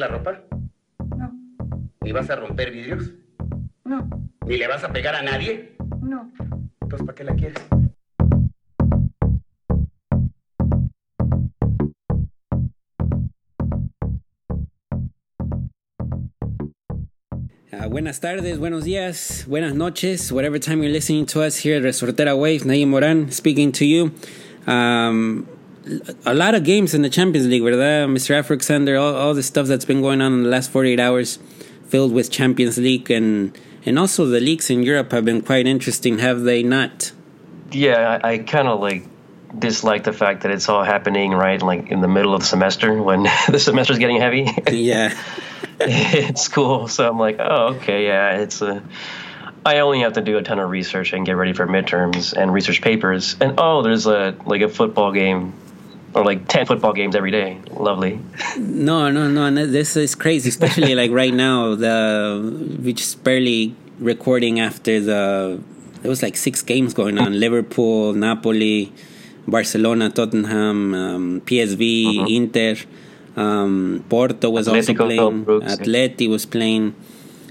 la ropa? No, ¿Ni vas a romper vidrios? no, ¿Ni le vas a pegar a nadie? no. Entonces, ¿para qué la quieres? Uh, buenas tardes, buenos días, buenas noches, whatever time you're listening to us here at Resortera Waves. Naim Moran speaking to you. Um, a lot of games in the Champions League, ¿verdad? Mr. Afroxander, all, all the stuff that's been going on in the last 48 hours filled with Champions League and, and also the leagues in Europe have been quite interesting, have they not? Yeah, I, I kind of like dislike the fact that it's all happening right like in the middle of the semester when the semester's getting heavy. Yeah. it's cool. So I'm like, oh, okay, yeah, it's a. I only have to do a ton of research and get ready for midterms and research papers. And oh, there's a like a football game, or like ten football games every day. Lovely. No, no, no. no, This is crazy, especially like right now. The we just barely recording after the. There was like six games going on: Liverpool, Napoli, Barcelona, Tottenham, um, PSV, Inter, um, Porto was also playing. Brooks. Atleti was playing.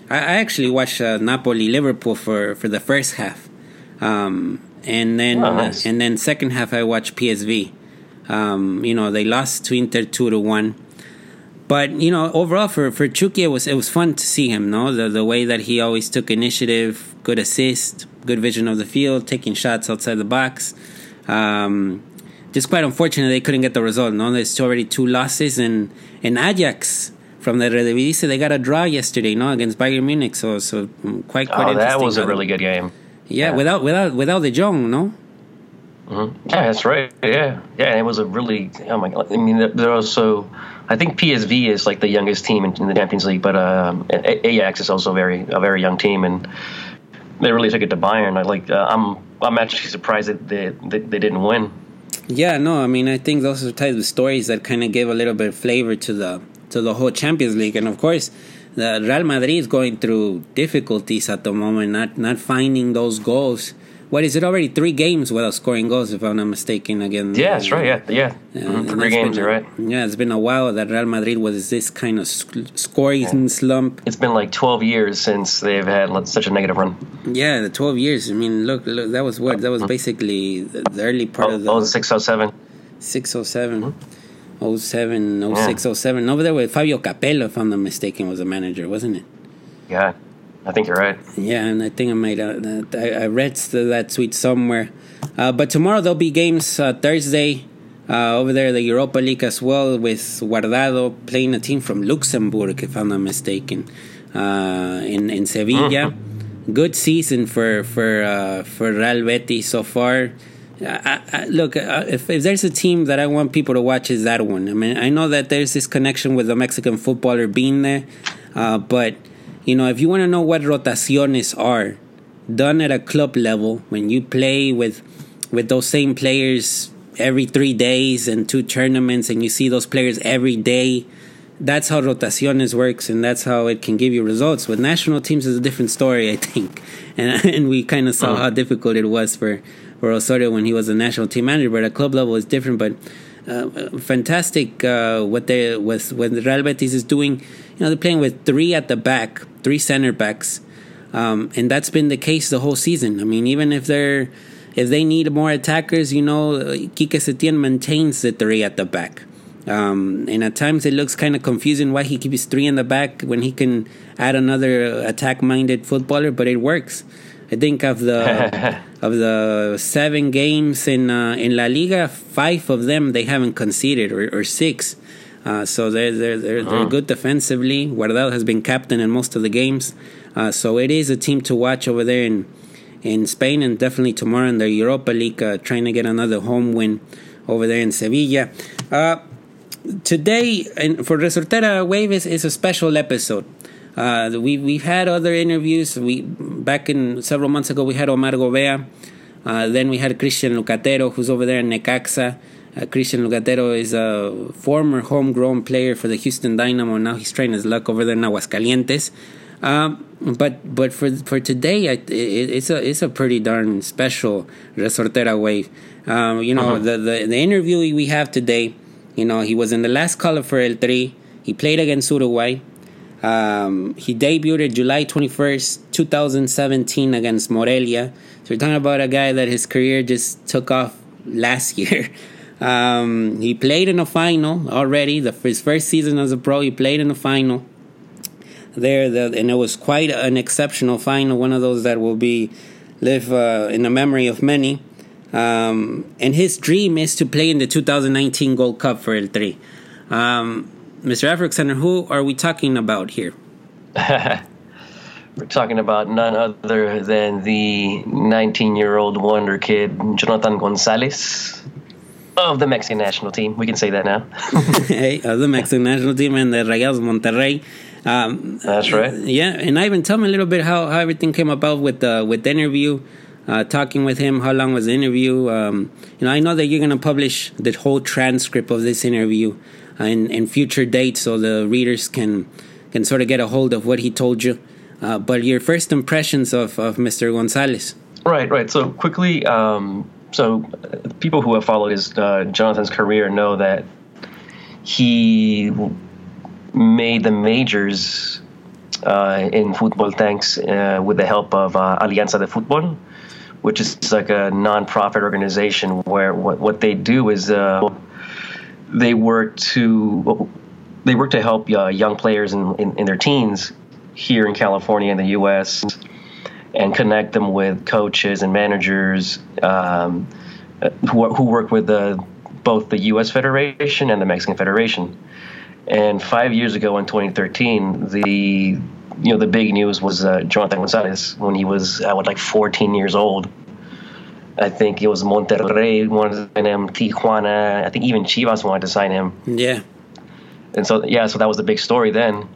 I, I actually watched uh, Napoli, Liverpool for for the first half, um, and then Oh, nice. and then second half I watched PSV. Um, you know they lost to Inter two to one. But you know, overall for for Chucky, it was it was fun to see him. No, the the way that he always took initiative, good assist, good vision of the field, taking shots outside the box. Um, just quite unfortunate they couldn't get the result. No, there's already two losses, and and Ajax from the Eredivisie they got a draw yesterday. No, against Bayern Munich. So so mm, quite quite Oh, interesting. that was a really good game. Yeah, yeah. without without without de Jong. No. Yeah, that's right. Yeah, yeah. It was a really. Oh my god. I mean, they're- also. I think PSV is like the youngest team in, in the Champions League, but um, Ajax is also very a very young team, and they really took it to Bayern. I like. Uh, I'm I'm actually surprised that they, they they didn't win. Yeah, no, I mean, I think those are types of stories that kind of give a little bit of flavor to the to the whole Champions League, and of course, the Real Madrid is going through difficulties at the moment, not not finding those goals. What is it already three games without scoring goals, if I'm not mistaken? Again, Yeah, that's right. Yeah, yeah. Yeah, Mhm, Three games. been- You're right. Yeah, it's been a while that Real Madrid was this kind of sc- scoring slump. It's been like 12 years since they've had such a negative run. Yeah, the 12 years. I mean, look, look that was what that was basically the, early part Oh, of the oh, 607. 607, 07, 06, 07. Over there with Fabio Capello, if I'm not mistaken, was the manager, wasn't it? Yeah, I think you're right. Yeah, and I think I made a, that- I, I read that tweet somewhere. Uh, but tomorrow there'll be games uh, Thursday uh, over there, the Europa League as well, with Guardado playing a team from Luxembourg, if I'm not mistaken, uh, in in Sevilla. Good season for for uh, for Real Betis so far. I, I, look, uh, if, if there's a team that I want people to watch, is that one. I mean, I know that there's this connection with the Mexican footballer being there, uh, but you know, if you want to know what rotaciones are done at a club level, when you play with with those same players every three days and two tournaments, and you see those players every day, that's how rotaciones works, and that's how it can give you results. With national teams, is a different story, I think, and and we kind of saw how difficult it was for for Osorio when he was a national team manager. But at club level, is different, but. Uh, fantastic uh, what they with what Real Betis is doing. You know they're playing with three at the back, three center backs, um, and that's been the case the whole season. I mean, even if they're if they need more attackers, you know, Kike Setien maintains the three at the back. Um, and at times it looks kind of confusing why he keeps three in the back when he can add another attack-minded footballer, but it works. I think of the of the seven games in uh, in La Liga, five of them they haven't conceded, or, or six. Uh, so they're they're they're, they're good defensively. Guardado has been captain in most of the games, uh, so it is a team to watch over there in in Spain, and definitely tomorrow in the Europa League, uh, trying to get another home win over there in Sevilla. Uh, today, and for Resortera Waves is a special episode. Uh, we we've had other interviews. We back in several months ago we had Omar Govea. Uh, then we had Christian Lucatero, who's over there in Necaxa. Uh, Christian Lucatero is a former homegrown player for the Houston Dynamo. Now he's trying his luck over there in Aguascalientes. Um, but but for for today, I, it, it's a it's a pretty darn special Resortera wave. Um, you know, uh-huh. the, the the interview we have today. You know, he was in the last color for El Tri. He played against Uruguay. Um, he debuted July 21st, 2017 against Morelia. So we're talking about a guy that his career just took off last year. Um, he played in a final already. The, his first season as a pro, he played in a final there, the, and it was quite an exceptional final, one of those that will be live uh, in the memory of many. Um, and his dream is to play in the 2019 Gold Cup for El Tri. Um, Mr. Afrikaner, who are we talking about here? We're talking about none other than the 19 year old wonder kid, Jonathan Gonzalez of the Mexican national team. We can say that now. hey, of the Mexican national team and the Rayados Monterrey. Um, That's right. Yeah, and Ivan, tell me a little bit how, how everything came about with the with the interview. Uh, talking with him, how long was the interview? Um, you know, I know that you're going to publish the whole transcript of this interview uh, in, in future dates, so the readers can can sort of get a hold of what he told you. Uh, but your first impressions of, of Mr. Gonzalez? Right, right. So quickly, um, so people who have followed his uh, Jonathan's career know that he made the majors uh, in football thanks uh, with the help of uh, Alianza de Fútbol, which is like a non-profit organization where what, what they do is uh, they work to they work to help uh, young players in, in, in, their teens here in California and the U.S. and connect them with coaches and managers um, who, who work with the, both the U.S. Federation and the Mexican Federation. And five years ago, in 2013, the you know the big news was uh, Jonathan Gonzalez when he was I was like 14 years old. I think it was Monterrey wanted to sign him, Tijuana. I think even Chivas wanted to sign him. Yeah. And so yeah, so that was the big story then.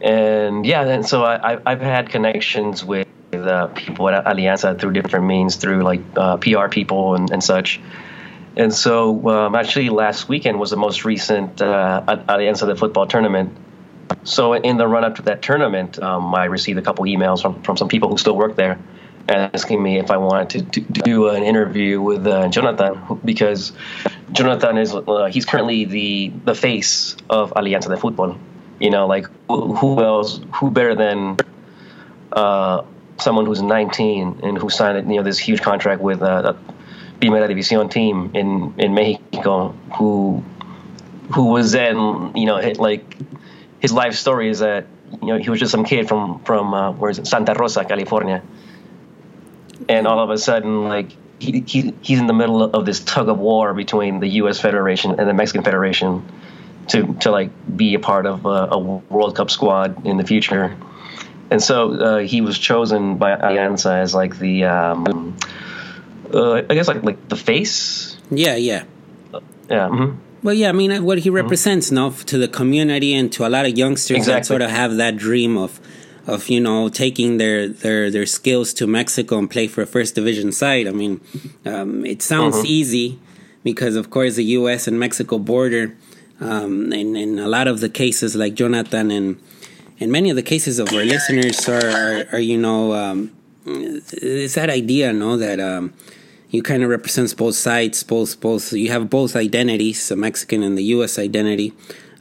And yeah, and so I, I've had connections with uh, people at Alianza through different means, through like uh, PR people and, and such. And so, um, actually, last weekend was the most recent uh, Alianza de Football tournament. So, in the run up to that tournament, um, I received a couple emails from, from some people who still work there asking me if I wanted to, to do an interview with uh, Jonathan because Jonathan is uh, he's currently the the face of Alianza de Fútbol. You know, like who else? Who better than uh, someone who's 19 and who signed you know this huge contract with uh, Primera División team in in Mexico who who was then you know like his life story is that you know he was just some kid from from uh, where is it Santa Rosa, California, and all of a sudden like he, he he's in the middle of this tug of war between the U.S. Federation and the Mexican Federation to to like be a part of a, a World Cup squad in the future, and so uh, he was chosen by Alianza as like the um, uh, I guess like like the face. Yeah, yeah, uh, yeah. Mm-hmm. Well, yeah. I mean, what he represents mm-hmm. now to the community and to a lot of youngsters exactly. that sort of have that dream of of you know taking their their their skills to Mexico and play for a first division side. I mean, um, it sounds mm-hmm. easy because of course the U.S. and Mexico border, um, and in a lot of the cases like Jonathan and and many of the cases of our listeners are are, are you know um, it's that idea, no, that um, you kind of represents both sides, both both. You have both identities, the Mexican and the U.S. identity.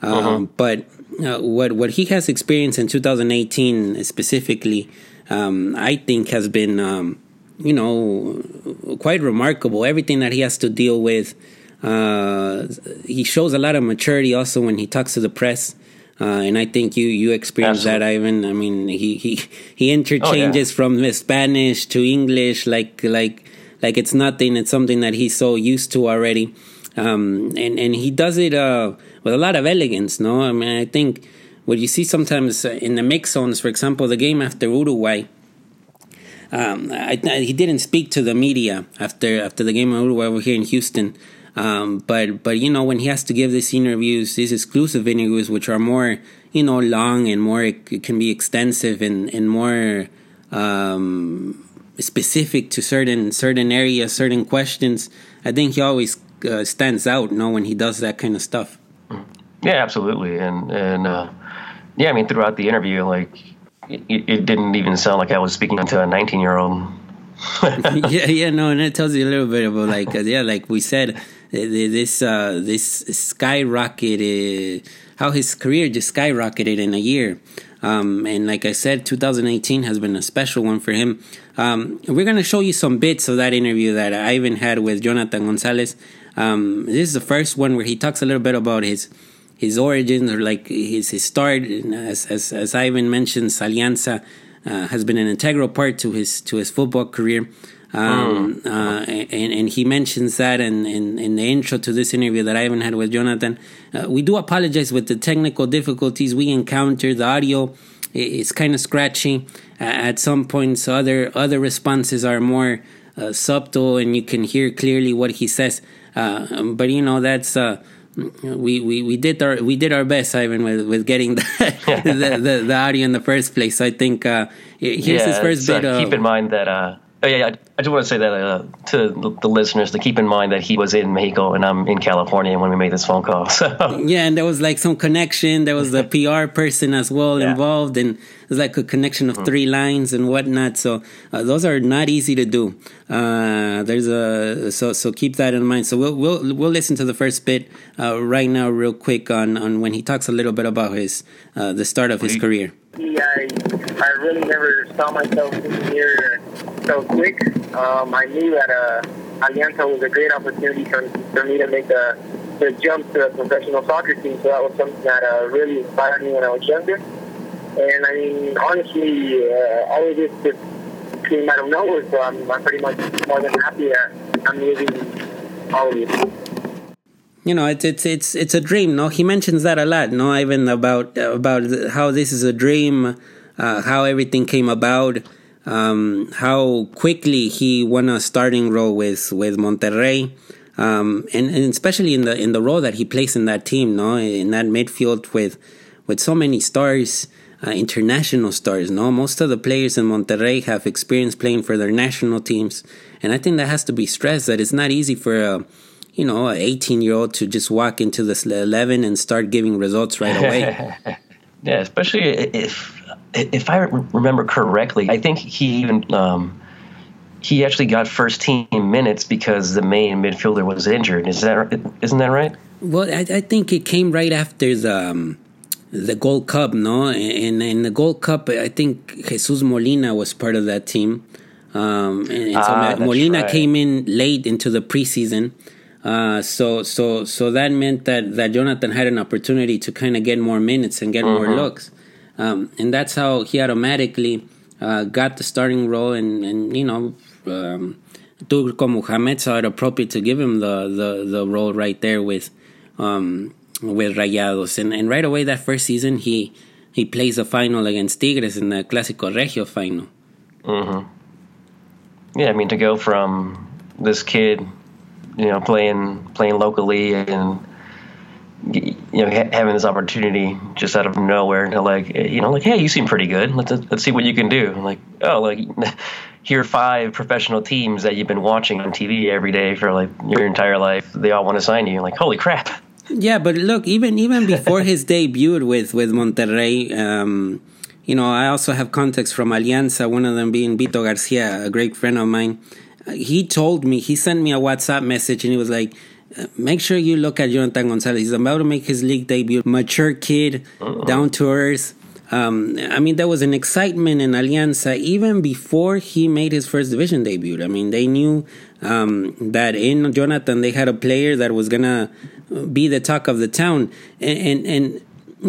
Um, uh-huh. But uh, what what he has experienced in 2018 specifically, um, I think, has been um, you know quite remarkable. Everything that he has to deal with. Uh, he shows a lot of maturity also when he talks to the press. Uh, and I think you you experienced that, Ivan. I mean, he he he interchanges oh, yeah. from Spanish to English like like like it's nothing. It's something that he's so used to already, um, and and he does it uh, with a lot of elegance. No, I mean, I think what you see sometimes in the mix zones, for example, the game after Uruguay. Um, I, he didn't speak to the media after after the game of Uruguay over here in Houston. Um, but but you know when he has to give these interviews, these exclusive interviews, which are more you know long and more it can be extensive and and more um, specific to certain certain areas, certain questions. I think he always uh, stands out. You know when he does that kind of stuff. Yeah, absolutely, and and uh, yeah, I mean throughout the interview, like it, it didn't even sound like I was speaking to a 19 year old. yeah, yeah, no, and it tells you a little bit about like, yeah, like we said, this uh, this skyrocketed, how his career just skyrocketed in a year. Um, and like I said, 2018 has been a special one for him. Um, we're to show you some bits of that interview that Ivan had with Jonathan Gonzalez. Um, this is the first one where he talks a little bit about his his origins or like his his start. As as, as Ivan mentions, Alianza uh, has been an integral part to his to his football career. Um, mm. uh, and, and he mentions that in, in, in, the intro to this interview that I even had with Jonathan. Uh, we do apologize with the technical difficulties we encountered. The audio is kind of scratchy at some points. Other other responses are more uh, subtle, and you can hear clearly what he says. Uh, but you know that's uh, we, we, we did our we did our best, Ivan, with, with getting the, the, the, the audio in the first place. So I think uh, here's yeah, his first bit. keep in mind that Oh yeah, I, I just want to say that uh, to the, the, listeners to keep in mind that he was in Mexico and I'm in California when we made this phone call. So yeah, and there was like some connection. There was a PR person as well yeah. involved, and there's like a connection of mm-hmm. three lines and whatnot. So uh, those are not easy to do. Uh, there's a so so keep that in mind. So we'll we'll we'll listen to the first bit uh, right now, real quick on on when he talks a little bit about his uh, the start of his career. I I really never saw myself in here so quick. Um, I knew that uh, Alianza was a great opportunity for, for me to make the, jump to a professional soccer team. So that was something that uh, really inspired me when I was younger. And I mean, honestly, uh, all of this just came out of nowhere. So I'm, I'm pretty much more than happy that I'm living all of this you know it's it's it's it's a dream no he mentions that a lot no even about about how this is a dream uh, how everything came about um, how quickly he won a starting role with with Monterrey, um, and, and especially in the in the role that he plays in that team, no, in that midfield with with so many stars, uh, international stars. No, most of the players in Monterrey have experience playing for their national teams, and I think that has to be stressed. That it's not easy for a you know, an 18 year old to just walk into this 11 and start giving results right away. yeah, especially if if I remember correctly, I think he even um, he actually got first team minutes because the main midfielder was injured. Is that isn't that right? Well, I, I think it came right after the um, the Gold Cup, no? And in the Gold Cup, I think Jesus Molina was part of that team. Um, and, and ah, so Molina right. came in late into the preseason. Uh, so so so that meant that that Jonathan had an opportunity to kind of get more minutes and get mm-hmm. more looks. Um, and that's how he automatically uh, got the starting role. And, and you know, um, Turco Mohamed saw it appropriate to give him the, the, the role right there with um, with Rayados. And, and right away that first season, he he plays the final against Tigres in the Clásico Regio final. Mm-hmm. Yeah, I mean to go from this kid, you know, playing playing locally and you know having this opportunity just out of nowhere and like you know like hey you seem pretty good. Let's let's see what you can do. Like oh like here are five professional teams that you've been watching on TV every day for like your entire life. They all want to sign you. Like holy crap. Yeah but look even even before his debut with with Monterrey um, you know I also have contacts from Alianza one of them being Vito Garcia a great friend of mine. He told me he sent me a WhatsApp message and he was like make sure you look at Jonathan Gonzalez. He's about to make his league debut. Mature kid, uh-huh. down to earth. Um, I mean, there was an excitement in Alianza even before he made his first division debut. I mean, they knew um, that in Jonathan they had a player that was gonna be the talk of the town, and and, and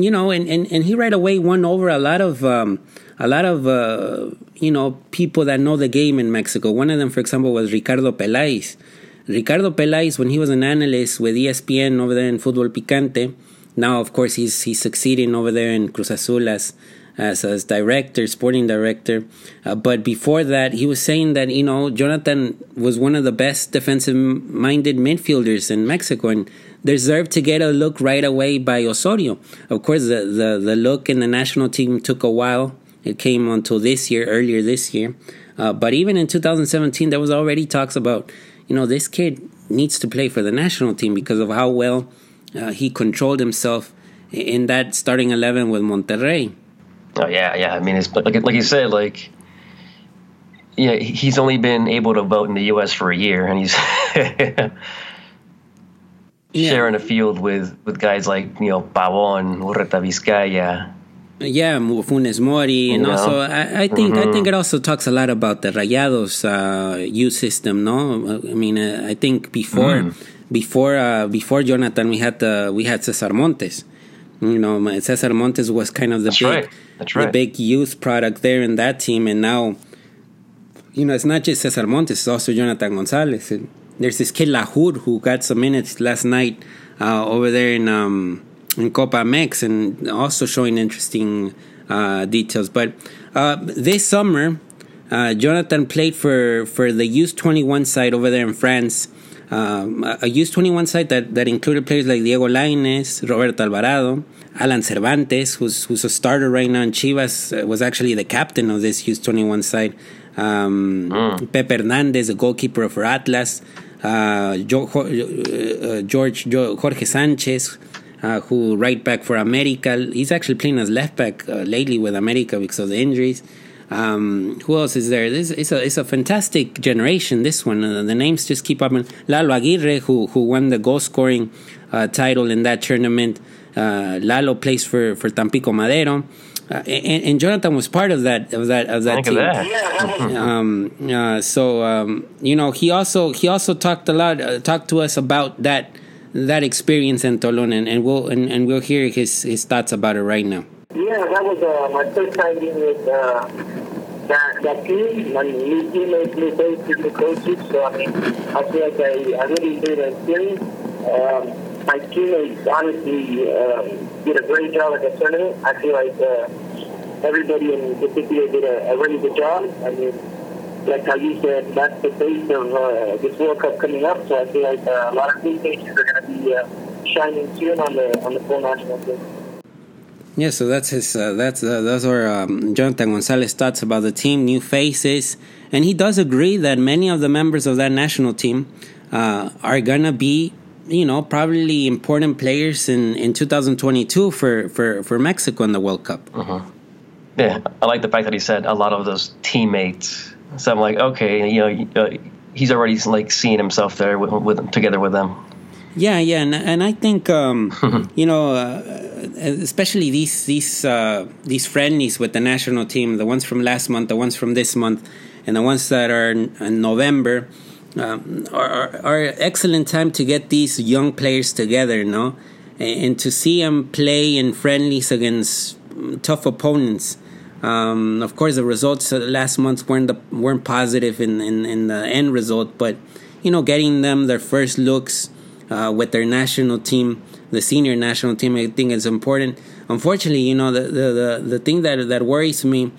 you know, and, and, and he right away won over a lot of um, a lot of uh, you know people that know the game in Mexico. One of them, for example, was Ricardo Peláez. Ricardo Peláez, when he was an analyst with ESPN over there in Fútbol Picante, now of course he's he's succeeding over there in Cruz Azul as as, as director, sporting director. Uh, but before that, he was saying that you know Jonathan was one of the best defensive-minded midfielders in Mexico and deserved to get a look right away by Osorio. Of course, the the, the look in the national team took a while. It came until this year, earlier this year. Uh, but even in 2017, there was already talks about you know, this kid needs to play for the national team because of how well uh, he controlled himself in that starting 11 with Monterrey. Oh yeah, yeah. I mean, it's like like you said, like yeah, he's only been able to vote in the U.S. for a year, and he's Yeah. sharing a field with with guys like you know Pavon, Urretaviscaya. Yeah, Funes Mori, and Yeah. also I, I think I think it also talks a lot about the Rayados uh, youth system. No, I mean uh, I think before before uh, before Jonathan we had the we had Cesar Montes. You know, Cesar Montes was kind of the That's big right. That's the big youth product there in that team, and now you know it's not just Cesar Montes, it's also Jonathan Gonzalez. And there's this kid Lahud who got some minutes last night uh, over there in um, in Copa Mex, and also showing interesting uh, details. But uh, this summer, uh, Jonathan played for for the Youth 21 side over there in France. Um, a Youth 21 side that, that included players like Diego Lainez, Roberto Alvarado, Alan Cervantes, who's who's a starter right now in Chivas, uh, was actually the captain of this Youth 21 side. Um, Pepe Hernandez, the goalkeeper for Atlas. Uh, uh, George Jo- Jorge Sanchez, uh, who right back for America. He's actually playing as left back uh, lately with America because of the injuries. Um, who else is there? This it's a it's a fantastic generation. This one, uh, the names just keep up. Lalo Aguirre, who who won the goal scoring uh, title in that tournament. Uh, Lalo plays for for Tampico Madero, uh, and, and Jonathan was part of that of that of that Think of team that. Yeah, that um, uh, so um, you know he also he also talked a lot uh, talked to us about that that experience in Toulon and, and we'll and, and we'll hear his his thoughts about it right now. Yeah, that was uh, my first time being with uh, that that team. My new teammates, new coaches. So I mean, I feel like I, I really enjoyed the experience. Um, my teammates honestly um, did a great job at the tournament. I feel like uh, everybody in particular did a, a really good job. I mean, like how you said, that's the base of uh, this World Cup coming up. So I feel like uh, a lot of new faces are going to be uh, shining soon on the on the full national team. Yeah, so that's his. Uh, that's uh, those are um, Jonathan Gonzalez thoughts about the team, new faces, and he does agree that many of the members of that national team uh, are gonna be, you know, probably important players in, in 2022 for, for, for Mexico in the World Cup. Yeah, I like the fact that he said a lot of those teammates. So I'm like, okay, you know, uh, he's already like seeing himself there with, with together with them. Yeah, yeah, and, and I think um, you know, uh, especially these these uh, these friendlies with the national team, the ones from last month, the ones from this month, and the ones that are in, in November, um, are, are excellent time to get these young players together, no, and, and to see them play in friendlies against tough opponents. Um, of course, the results last month weren't the, weren't positive in, in, in the end result, but you know, getting them their first looks uh, with their national team, the senior national team, I think is important. Unfortunately, you know, the, the, the, the thing that, that worries me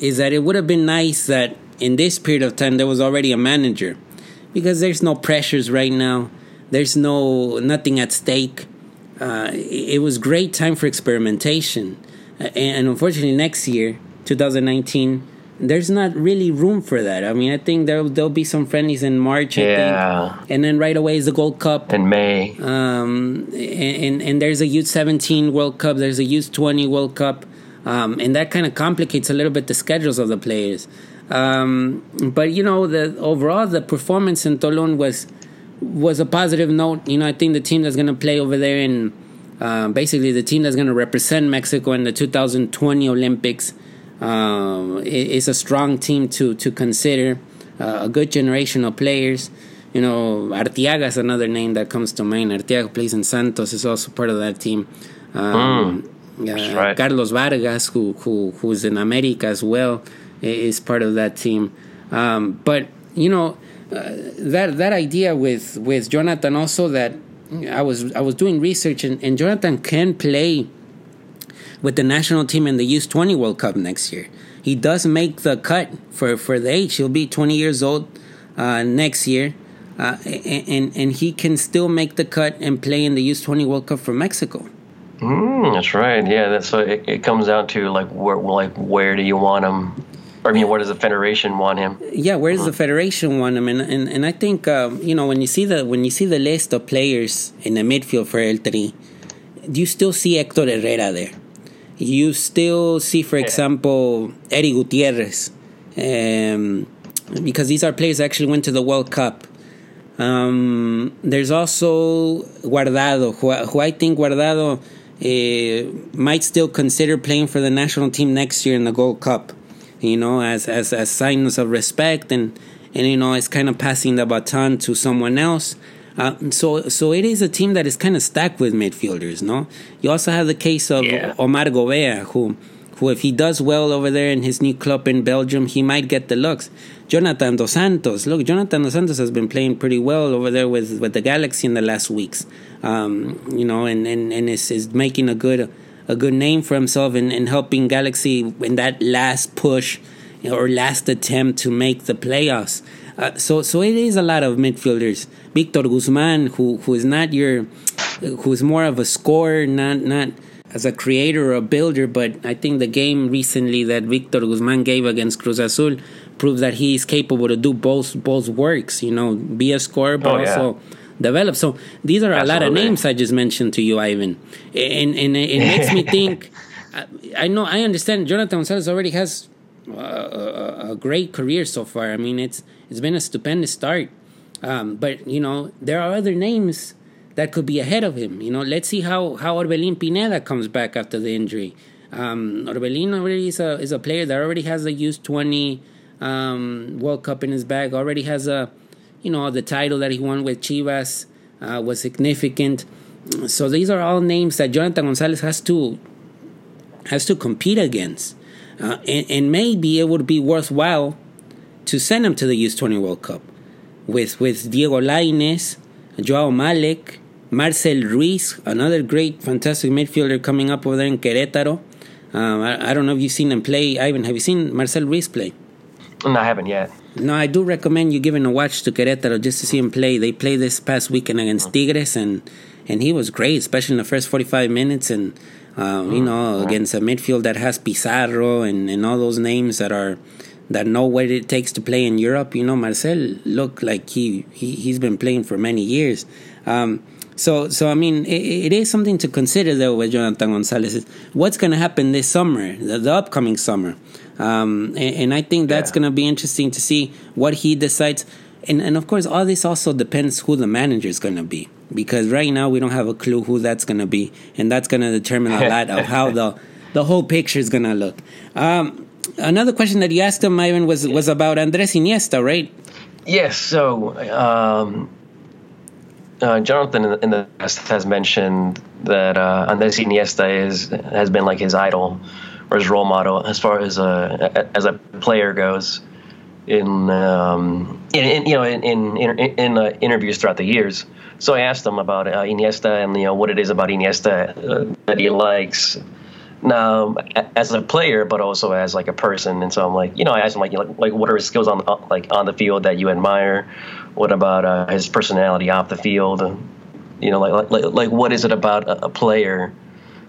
is that it would have been nice that in this period of time there was already a manager because there's no pressures right now. There's no nothing at stake. Uh, it, was great time for experimentation, and, and unfortunately, next year, 2019, there's not really room for that. I mean, I think there there'll be some friendlies in March. I Yeah. think, and then right away is the Gold Cup. In May, Um, and, and there's a youth 17 World Cup, there's a youth 20 World Cup, um, and that kind of complicates a little bit the schedules of the players. Um, but you know, the overall the performance in Toulon was was a positive note. You know, I think the team that's going to play over there in uh, basically the team that's going to represent Mexico in the 2020 Olympics um, is a strong team to to consider. Uh, a good generation of players. You know, Arteaga is another name that comes to mind. Arteaga plays in Santos is also part of that team. Um, uh, right. Carlos Vargas, who who who's in America as well, is part of that team. Um, but you know, uh, that that idea with with Jonathan also that I was I was doing research and, and Jonathan can play with the national team in the Youth 20 World Cup next year. He does make the cut for, for the age. He'll be 20 years old uh, next year. Uh, and, and he can still make the cut and play in the Youth 20 World Cup for Mexico. mm, that's right. Yeah, that's so it, it comes down to like where like where do you want him? I mean, where does the federation want him? Yeah, where's the federation want him? And and, and I think um, you know when you see the when you see the list of players in the midfield for El Tri, do you still see Hector Herrera there? you still see, for example, Eddie Gutierrez, um, because these are players that actually went to the World Cup. Um, there's also Guardado, who, who I think Guardado uh, might still consider playing for the national team next year in the Gold Cup. You know, as as as signs of respect and and you know, it's kind of passing the baton to someone else. Uh, so so it is a team that is kind of stacked with midfielders. No, you also have the case of Yeah. Omar Govea, who who if he does well over there in his new club in Belgium, he might get the looks. Jonathan Dos Santos, look, Jonathan Dos Santos has been playing pretty well over there with, with the Galaxy in the last weeks. Um, you know, and and and is is making a good a good name for himself in, and helping Galaxy in that last push or last attempt to make the playoffs. Uh, so so it is a lot of midfielders. Victor Guzman, who who is not your, who is more of a scorer, not not as a creator or a builder. But I think the game recently that Victor Guzman gave against Cruz Azul proves that he is capable to do both both works. You know, be a scorer, but Oh, yeah. also develop. So these are a lot of names I just mentioned to you, Ivan, and and it makes me think. I- I know I understand. Jonathan Gonzalez already has a, a, a great career so far. I mean, it's it's been a stupendous start. Um, but you know, there are other names that could be ahead of him. You know, let's see how how Orbelin Pineda comes back after the injury. Um, Orbelin already is a is a player that already has a U twenty um, World Cup in his bag. Already has a you know the title that he won with Chivas uh, was significant. So these are all names that Jonathan Gonzalez has to has to compete against. Uh, and, and maybe it would be worthwhile to send him to the U20 World Cup with, with Diego Lainez, Joao Maleck, Marcel Ruiz, another great, fantastic midfielder coming up over there in Querétaro. Um, I, I don't know if you've seen him play. Ivan, have you seen Marcel Ruiz play? No, I haven't yet. No, I do recommend you giving a watch to Querétaro just to see him play. They played this past weekend against Tigres, and and he was great, especially in the first forty five minutes. And um, you know, against a midfield that has Pizarro and, and all those names that are that know what it takes to play in Europe. You know, Marcel looked like he, he he's been playing for many years. Um, so so I mean, it, it is something to consider though with Jonathan Gonzalez. What's going to happen this summer, the, the upcoming summer? Um, and, and I think that's Yeah. going to be interesting to see what he decides. And, and of course, all this also depends who the manager is going to be. Because right now we don't have a clue who that's going to be. And that's going to determine a lot of how the, the whole picture is going to look. Um, another question that you asked him, Ivan, was, was about Andres Iniesta, right? Yes. So, um, uh, Jonathan in the, past has mentioned that uh, Andres Iniesta is has been like his idol or his role model as far as a as a player goes. In, um, in, in you know in in in, in uh, interviews throughout the years. So I asked him about uh, Iniesta and you know what it is about Iniesta uh, that he likes. Now, as a player, but also as like a person, and so I'm like, you know, I asked him like, like, what are his skills on like on the field that you admire? What about uh, his personality off the field? You know, like like like what is it about a, a player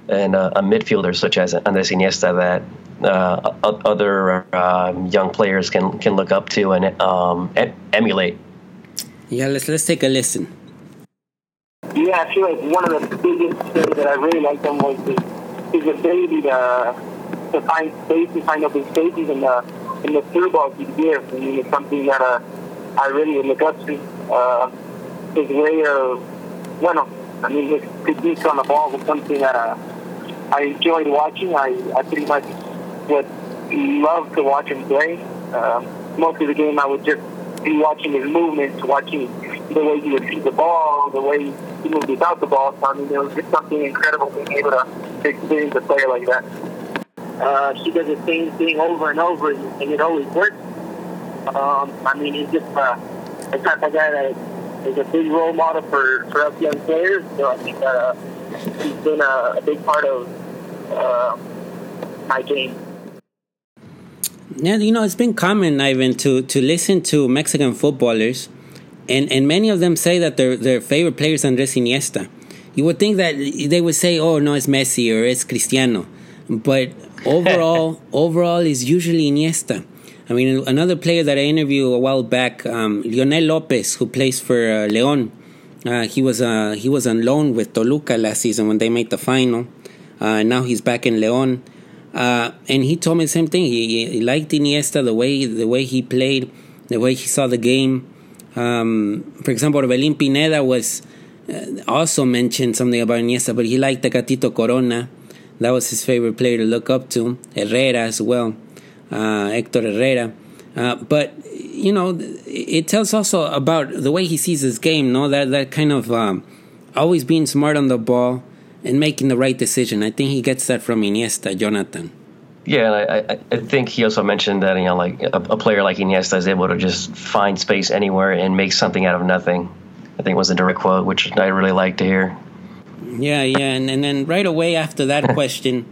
and uh, a midfielder such as Andres Iniesta that uh, other um, young players can can look up to and um, emulate? Yeah, let's, let's take a listen. Yeah, I feel like one of the biggest things that I really liked him was his, his ability to to find space and find open spaces and the and the through balls he'd give. I mean, it's something that uh, I really look up to. Uh, his way of, bueno, I mean, his technique on the ball was something that uh, I enjoyed watching. I, I pretty much would love to watch him play. Um, most of the game, I would just be watching his movements, watching the way he would see the ball, the way he moved without the ball. So, I mean, it was just something incredible being able to, experience a player like that. Uh, he does the same thing over and over, and it always works. Um, I mean, he's just uh, the type of guy that is a big role model for, for us young players. So I think uh, he's been a, a big part of uh, my game. Yeah, you know, it's been common, Ivan, to, to listen to Mexican footballers, and, and many of them say that their, their favorite player is Andres Iniesta. You would think that they would say, oh, no, it's Messi or it's Cristiano. But overall, overall is usually Iniesta. I mean, another player that I interviewed a while back, um, Leonel Lopez, who plays for uh, León. Uh, he was uh, he was on loan with Toluca last season when they made the final. uh, and now he's back in León. Uh, and he told me the same thing. He, he liked Iniesta the way the way he played, the way he saw the game. Um, for example, Orbelín Pineda was uh, also mentioned something about Iniesta, but he liked Tecatito Corona. That was his favorite player to look up to. Herrera as well, uh, Hector Herrera. Uh, but you know, it tells also about the way he sees his game. No, that that kind of um, always being smart on the ball and making the right decision. I think he gets that from Iniesta, Jonathan. Yeah, I, I, I think he also mentioned that you know, like a, a, player like Iniesta is able to just find space anywhere and make something out of nothing. I think was a direct quote, which I really like to hear. Yeah, yeah, and, and then right away after that question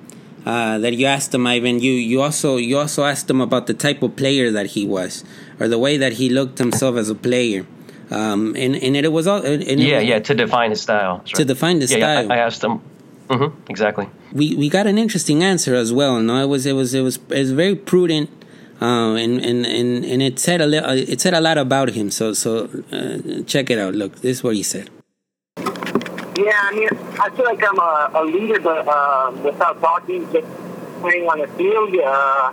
uh, that you asked him, Ivan, you, you also you also asked him about the type of player that he was, or the way that he looked himself as a player. Um, and and it was all. Yeah, was, yeah, to define his style. To define the yeah, style. Yeah, I, I asked him. Mm-hmm, exactly. We we got an interesting answer as well. No, it was it was it was it was very prudent, uh, and, and and and it said a li- uh, it said a lot about him. So so uh, check it out. Look, this is what he said. Yeah, I mean, I feel like I'm a, a leader, but uh, without talking, just playing on the field. Uh,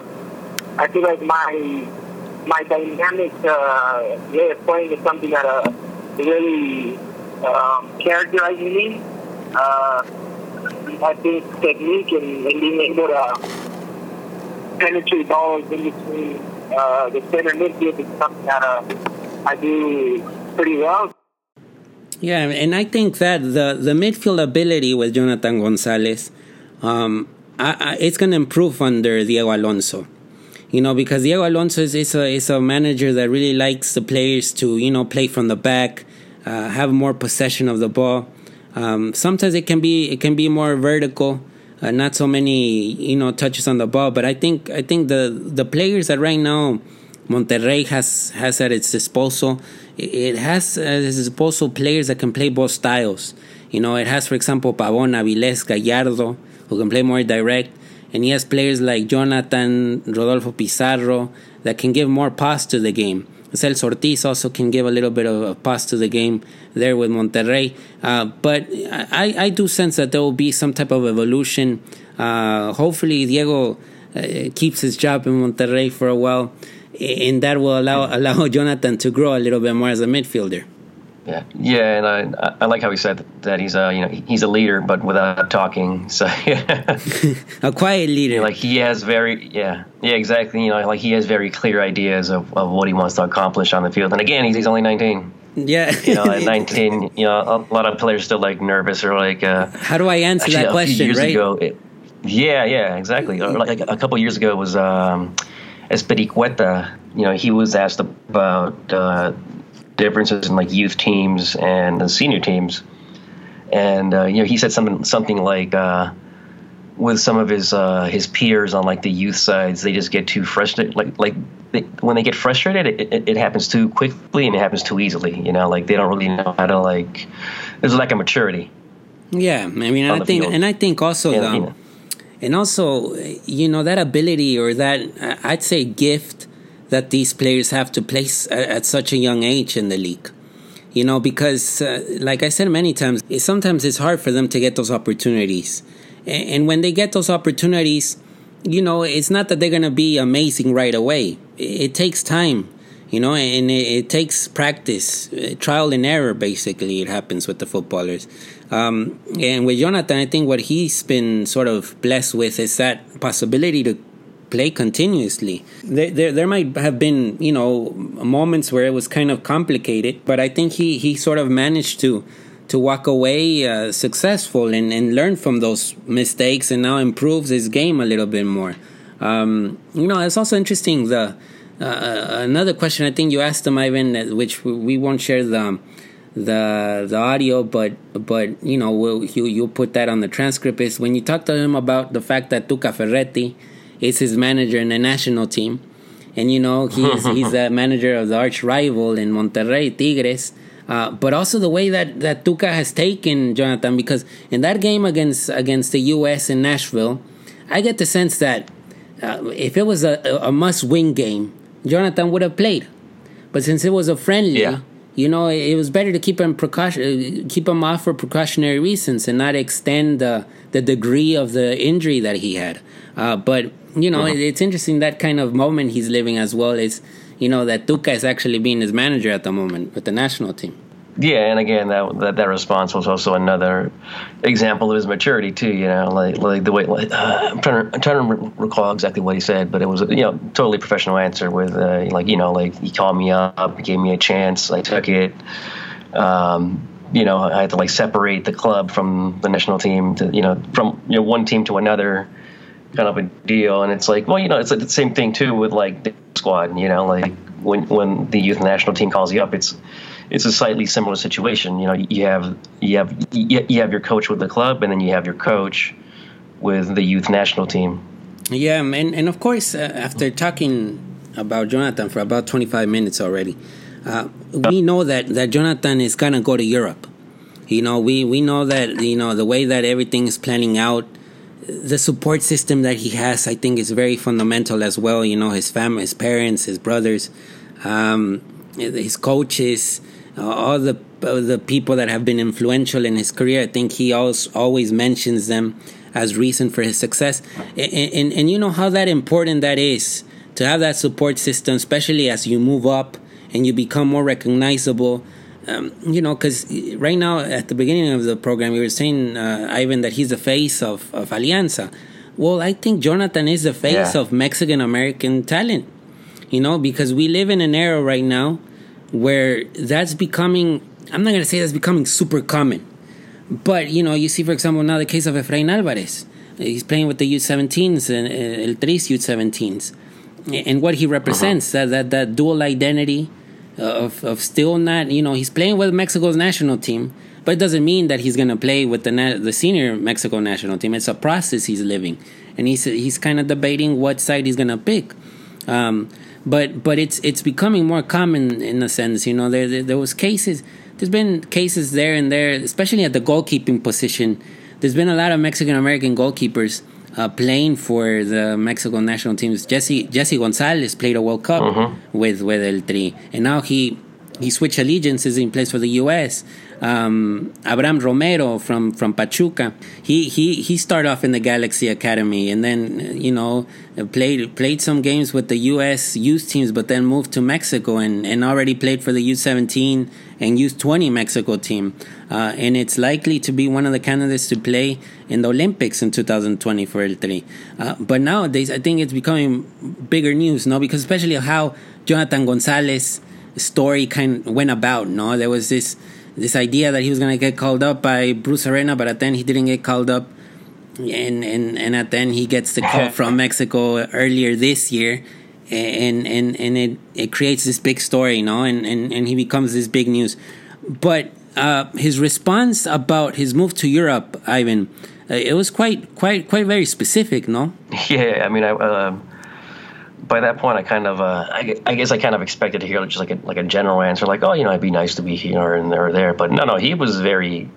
I feel like my my dynamic uh, way of playing is something that uh, really um, characterizes me. Uh, I think technique and, and being able to penetrate balls in between uh, the center midfield is something that uh, I do pretty well. Yeah, and I think that the, the midfield ability with Jonathan Gonzalez, um, I, I, it's going to improve under Diego Alonso. You know, because Diego Alonso is, is, a, is a manager that really likes the players to, you know, play from the back, uh, have more possession of the ball. Um, sometimes it can be it can be more vertical, uh, not so many you know touches on the ball. But I think I think the the players that right now Monterrey has has at its disposal, it has at its disposal players that can play both styles. You know, it has for example Pavon, Avilés, Gallardo, who can play more direct, and he has players like Jonathan, Rodolfo Pizarro that can give more pass to the game. Celso Ortiz also can give a little bit of a pass to the game there with Monterrey. Uh, but I, I do sense that there will be some type of evolution. Uh, hopefully, Diego uh, keeps his job in Monterrey for a while, and that will allow allow Jonathan to grow a little bit more as a midfielder. Yeah, yeah, and I I like how he said that he's a you know he's a leader, but without talking. So a quiet leader. Like he has very yeah yeah exactly. You know, like he has very clear ideas of, of what he wants to accomplish on the field. And again, he's, he's only nineteen. Yeah. you know, at 19, you know, a lot of players still like nervous or like. Uh, How do I answer actually, that question? years right? Ago, it, yeah, yeah, exactly. Or like a couple years ago it was um, Espericueta. You know, he was asked about uh, differences in like youth teams and the senior teams, and uh, you know, he said something something like. Uh, with some of his uh, his peers on like the youth sides, they just get too frustrated. Like like they, when they get frustrated, it, it, it, happens too quickly and it happens too easily. You know, like they don't really know how to like. There's a lack of maturity. Yeah, I mean, I think, field. and I think also, yeah, you know. And also, you know, that ability or that I'd say gift that these players have to place at, at such a young age in the league. You know, because uh, like I said many times, it, sometimes it's hard for them to get those opportunities and when they get those opportunities, you know, it's not that they're going to be amazing right away. It takes time, you know, and it takes practice, uh, trial and error, basically, it happens with the footballers. Um, and with Jonathan, I think what he's been sort of blessed with is that possibility to play continuously. There, there, there might have been, you know, moments where it was kind of complicated, but I think he, he sort of managed to to walk away uh, successful and, and learn from those mistakes and now improves his game a little bit more. Um, you know, it's also interesting. The uh, another question I think you asked him, Ivan, which we won't share the the the audio, but but you know we'll, you you put that on the transcript. Is when you talk to him about the fact that Tuca Ferretti is his manager in the national team, and you know he's he's the manager of the arch rival in Monterrey Tigres uh, but also the way that, that Tuca has taken Jonathan, because in that game against against the U.S. in Nashville, I get the sense that uh, if it was a, a must-win game, Jonathan would have played. But since it was a friendly, yeah. You know, it was better to keep him precaution, keep him off for precautionary reasons, and not extend the the degree of the injury that he had. Uh, but you know, Uh-huh. it, it's interesting that kind of moment he's living as well. Is you know that Tuca is actually being his manager at the moment with the national team. Yeah, and again, that, that that response was also another example of his maturity too. You know, like like the way like, uh, I'm trying to I'm trying to recall exactly what he said, but it was you know totally professional answer with uh, like you know like he called me up, he gave me a chance, I took it. Um, you know, I had to like separate the club from the national team to you know from you know one team to another kind of a deal. And it's like, well, you know, it's like the same thing too with like squad. You know, like when when the youth national team calls you up, it's it's a slightly similar situation. You know, you have you have you have your coach with the club, and then you have your coach with the youth national team. Yeah, and and of course, uh, after talking about Jonathan for about twenty five minutes already, uh, we know that that Jonathan is gonna go to Europe. You know, we we know that you know the way that everything is planning out, the support system that he has, I think, is very fundamental as well. You know, his family, his parents, his brothers, um, his coaches, uh, all the uh, the people that have been influential in his career. I think he always always mentions them as reason for his success, and, and and you know how that important that is to have that support system, especially as you move up and you become more recognizable. Um, you know, because right now at the beginning of the program, we were saying uh, Ivan that he's the face of of Alianza. Well, I think Jonathan is the face Yeah. of Mexican American talent. You know, because we live in an era right now where that's becoming. I'm not gonna say that's becoming super common, but you know, you see, for example, now the case of Efrain Alvarez. He's playing with the U17s and uh, El Tris U17s, and what he represents that that that dual identity of of still not you know he's playing with Mexico's national team, but it doesn't mean that he's gonna play with the na- the senior Mexico national team. It's a process he's living, and he's he's kind of debating what side he's gonna pick. Um, but but it's it's becoming more common in a sense. You know, there there, there was cases. There's been cases there and there, especially at the goalkeeping position. There's been a lot of Mexican American goalkeepers uh, playing for the Mexico national teams. Jesse Jesse Gonzalez played a World Cup with with El Tri, and now he he switched allegiances in place for the U.S. Um, Abraham Romero from from Pachuca, he he he started off in the Galaxy Academy, and then you know played played some games with the U.S. youth teams, but then moved to Mexico and and already played for the U17 and U20 Mexico team, uh, and it's likely to be one of the candidates to play in the Olympics in 2020 for El Tri. Uh, but nowadays, I think it's becoming bigger news, no, because especially how Jonathan Gonzalez story kind of went about. No, there was this this idea that he was going to get called up by Bruce Arena, but at then he didn't get called up, and and and at then he gets the call from Mexico earlier this year, and and and it it creates this big story, you know, and and and he becomes this big news, but. Uh, his response about his move to Europe, Ivan, it was quite, quite, quite very specific, no? Yeah, I mean, I, um by that point, I kind of, uh, I, I guess, I kind of expected to hear just like a like a general answer, like, oh, you know, it'd be nice to be here and there or there. But no, no, he was very,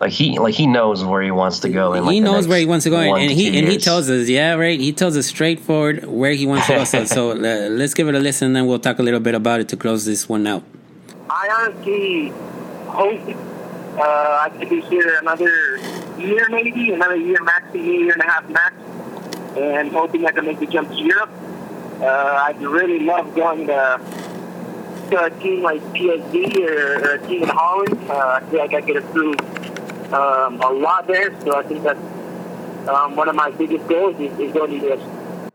like he like he knows where he wants to go. In, like, he knows where he wants to go, and to he and he tells us, yeah, right. He tells us straightforward where he wants to go. so, so uh, let's give it a listen, and then we'll talk a little bit about it to close this one out. I honestly hope uh, I could be here another year, maybe another year max, a year, year and a half max, and hoping I can make the jump to Europe. Uh, I'd really love going to, to a team like PSV or, or a team in Holland. Uh, I feel like I could improve um, a lot there, so I think that's um, one of my biggest goals is, is going to US.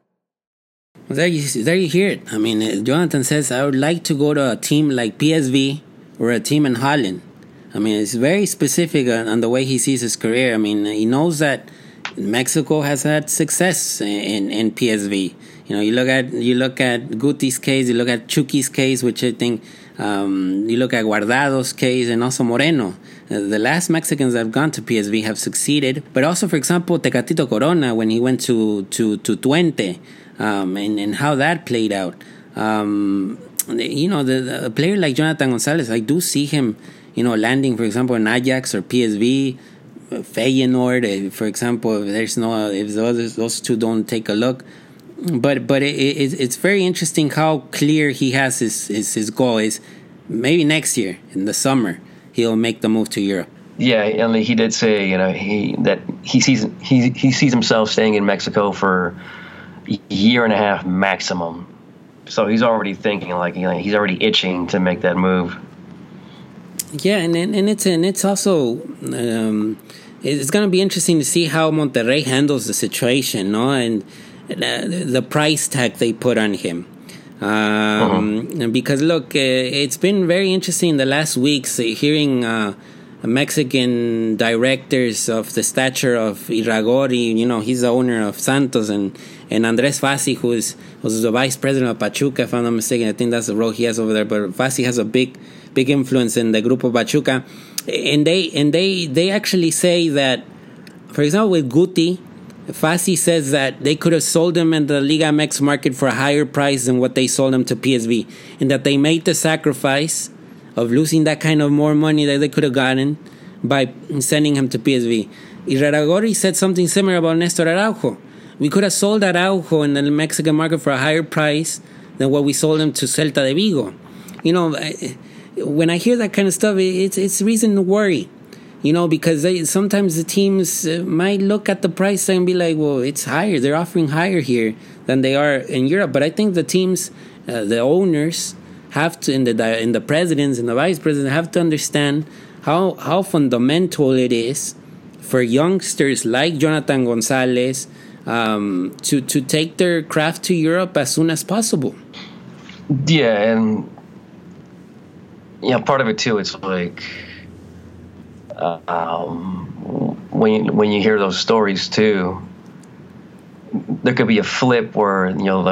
There you, there you hear it. I mean, uh, Jonathan says, I would like to go to a team like PSV or a team in Holland. I mean, it's very specific on, on the way he sees his career. I mean, he knows that Mexico has had success in, in PSV. You know, you look at you look at Guti's case, you look at Chucky's case, which I think um, you look at Guardado's case, and also Moreno. Uh, the last Mexicans that have gone to PSV have succeeded, but also, for example, Tecatito Corona when he went to to to Twente, um, and and how that played out. Um, you know, the, the, a player like Jonathan Gonzalez, I do see him, you know, landing, for example, in Ajax or PSV. Feyenoord, uh, for example, if there's no, if those those two don't take a look, but but it, it, it's very interesting how clear he has his his, his goal is maybe next year in the summer he'll make the move to Europe. Yeah, and he did say, you know, he that he sees he he sees himself staying in Mexico for a year and a half maximum. So he's already thinking like you know, he's already itching to make that move. Yeah, and and, and it's and it's also um, it's going to be interesting to see how Monterrey handles the situation, no, and uh, the price tag they put on him. Um, uh-huh. Because look, uh, it's been very interesting the last weeks uh, hearing uh, Mexican directors of the stature of Irarragorri. You know, he's the owner of Santos, and and Andres Fassi, who is who's the vice president of Pachuca, if I'm not mistaken. I think that's the role he has over there. But Fassi has a big big influence in the Grupo Pachuca, and they and they they actually say that, for example, with Guti, Fassi says that they could have sold him in the Liga MX market for a higher price than what they sold him to PSV, and that they made the sacrifice of losing that kind of more money that they could have gotten by sending him to PSV. Irarragorri said something similar about Nestor Araujo. We could have sold Araujo in the Mexican market for a higher price than what we sold him to Celta de Vigo. You know, eh, when I hear that kind of stuff, it's it's reason to worry. You know, because they, sometimes the teams uh, might look at the price and be like, "Well, it's higher. They're offering higher here than they are in Europe." But I think the teams, uh, the owners, have to, in the in the presidents and the vice presidents, have to understand how how fundamental it is for youngsters like Jonathan Gonzalez um, to to take their craft to Europe as soon as possible. Yeah, and yeah, part of it too. It's like um, when you, when you hear those stories too, there could be a flip where you know the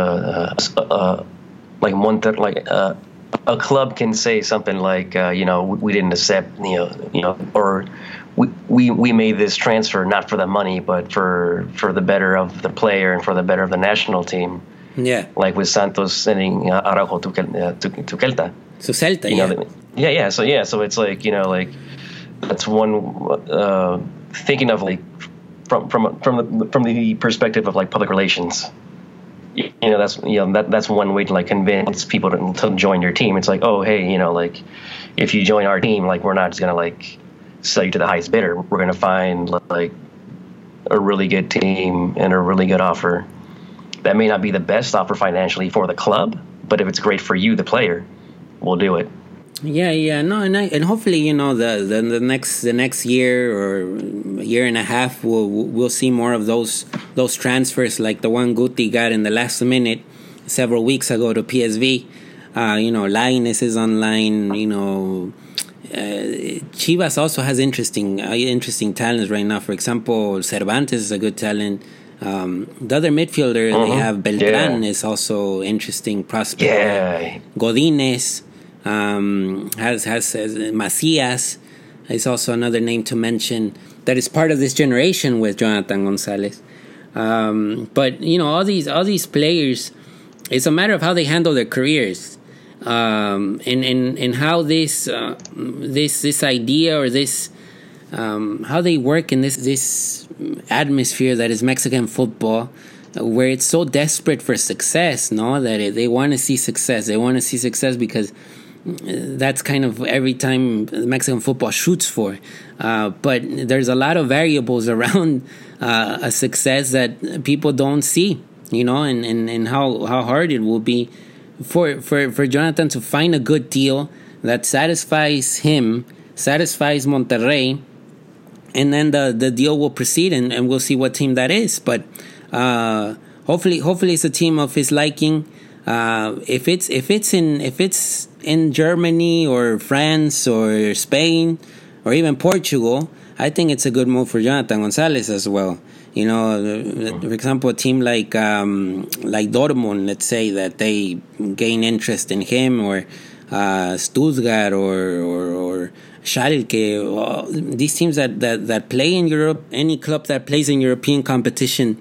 uh, uh, like one th- like uh, a club can say something like uh, you know we didn't accept you know you know or we, we we made this transfer not for the money but for for the better of the player and for the better of the national team. Yeah, like with Santos sending uh, Araujo to uh, to, to Celta. So Celta, you yeah. Know, yeah, yeah. So yeah, so it's like you know, like that's one uh, thinking of like from from from the from the perspective of like public relations. You know, that's you know that that's one way to like convince people to, to join your team. It's like, oh, hey, you know, like if you join our team, like we're not just gonna like sell you to the highest bidder. We're gonna find like a really good team and a really good offer. That may not be the best offer financially for the club, but if it's great for you, the player, we'll do it. Yeah, yeah, no, and I, and hopefully, you know, the, the the next the next year or year and a half, we'll we'll see more of those those transfers like the one Guti got in the last minute several weeks ago to PSV. Uh, you know, Lainez is online. You know, uh, Chivas also has interesting uh, interesting talents right now. For example, Cervantes is a good talent. Um, the other midfielder uh-huh. they have Beltran yeah. is also interesting prospect. Yeah, Godinez. Um, has, has, has Macias is also another name to mention that is part of this generation with Jonathan Gonzalez. Um, but you know, all these all these players, it's a matter of how they handle their careers, um, and and and how this uh, this this idea or this um, how they work in this this atmosphere that is Mexican football, where it's so desperate for success. No, that they want to see success. They want to see success because that's kind of every time Mexican football shoots for. Uh, but there's a lot of variables around uh, a success that people don't see, you know, and, and, and how, how hard it will be for, for, for Jonathan to find a good deal that satisfies him, satisfies Monterrey, and then the, the deal will proceed and, and we'll see what team that is. But uh, hopefully, hopefully it's a team of his liking. Uh, if it's if it's in if it's in Germany or France or Spain or even Portugal, I think it's a good move for Jonathan Gonzalez as well. You know, for example, a team like um, like Dortmund, let's say that they gain interest in him, or uh, Stuttgart, or or, or Schalke. Well, these teams that, that that play in Europe, any club that plays in European competition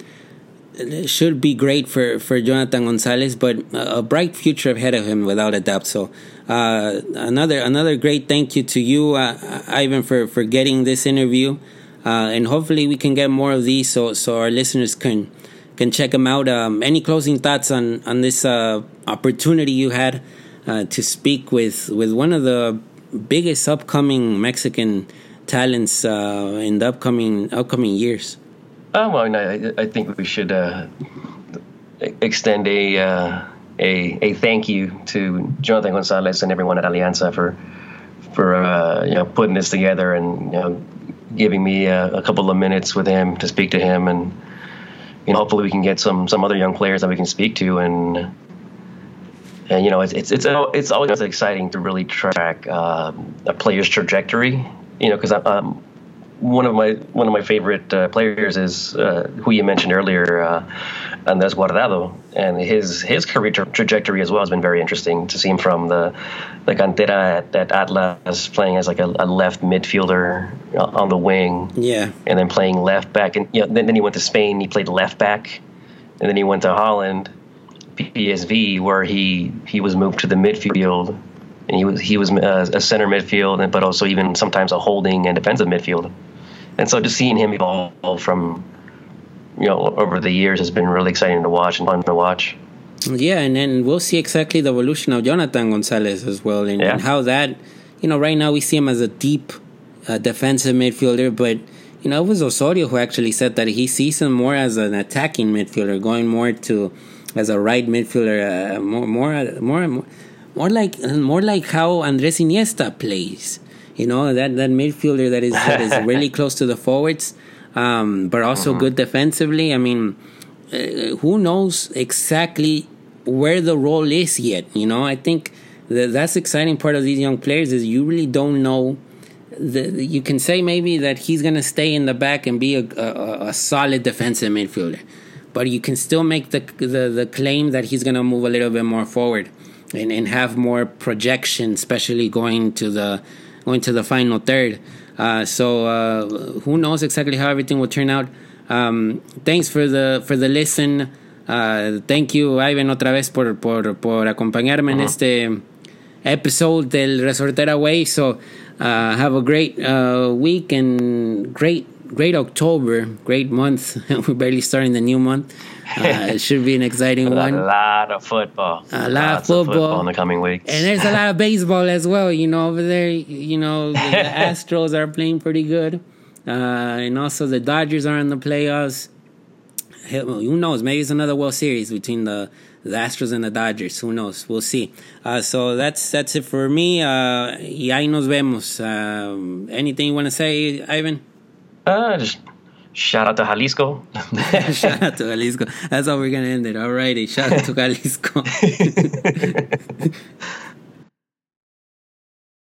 should be great for, for Jonathan Gonzalez, but a bright future ahead of him without a doubt. So uh, another another great thank you to you, uh, Ivan, for, for getting this interview, uh, and hopefully we can get more of these so so our listeners can can check them out. Um, any closing thoughts on on this uh, opportunity you had uh, to speak with with one of the biggest upcoming Mexican talents uh, in the upcoming upcoming years. Oh well, no, I, I think we should uh, extend a, uh, a a thank you to Jonathan Gonzalez and everyone at Alianza for for uh, you know putting this together and you know giving me a, a, couple of minutes with him to speak to him and you know hopefully we can get some some other young players that we can speak to and and you know it's it's it's, always exciting to really track um, a player's trajectory you know because I'm one of my one of my favorite uh, players is uh, who you mentioned earlier, uh, Andres Guardado, and his his career tra- trajectory as well has been very interesting to see him from the the cantera at, at Atlas playing as like a, a, left midfielder on the wing, yeah, and then playing left back, and you know, then, then he went to Spain, he played left back, and then he went to Holland, PSV, where he he was moved to the midfield. And he was he was uh, a center midfield, but also even sometimes a holding and defensive midfield. And so just seeing him evolve from you know over the years has been really exciting to watch and fun to watch. Yeah, and then we'll see exactly the evolution of Jonathan Gonzalez as well, and, yeah. and how that you know right now we see him as a deep uh, defensive midfielder, but you know it was Osorio who actually said that he sees him more as an attacking midfielder, going more to as a right midfielder, uh, more more more more like more like how Andres Iniesta plays. You know that that midfielder that is that is really close to the forwards, um, but also mm-hmm. good defensively. I mean, uh, who knows exactly where the role is yet? You know, I think that that's exciting part of these young players is you really don't know. The, you can say maybe that he's going to stay in the back and be a, a, a solid defensive midfielder, but you can still make the the, the claim that he's going to move a little bit more forward and, and have more projection, especially going to the going to the final third. Uh, so uh, who knows exactly how everything will turn out. Um, thanks for the for the listen. Uh, thank you, Ivan, otra vez por, por, por acompañarme uh-huh. en este episode del Resortera Way. So uh, have a great uh, week and great great October, great month. We're barely starting the new month. Uh, it should be an exciting one. A lot of football. A lot of football. of football. in the coming weeks. And there's a lot of baseball as well. You know, over there, you know, the, Astros are playing pretty good. Uh, and also the Dodgers are in the playoffs. Who knows? Maybe it's another World Series between the, the Astros and the Dodgers. Who knows? We'll see. Uh, so that's that's it for me. Uh, y ahí nos vemos. Um, anything you want to say, Ivan? Uh, just Shout out to Jalisco. Shout out to Jalisco. That's how we're gonna end it. Alrighty. Shout out to Jalisco.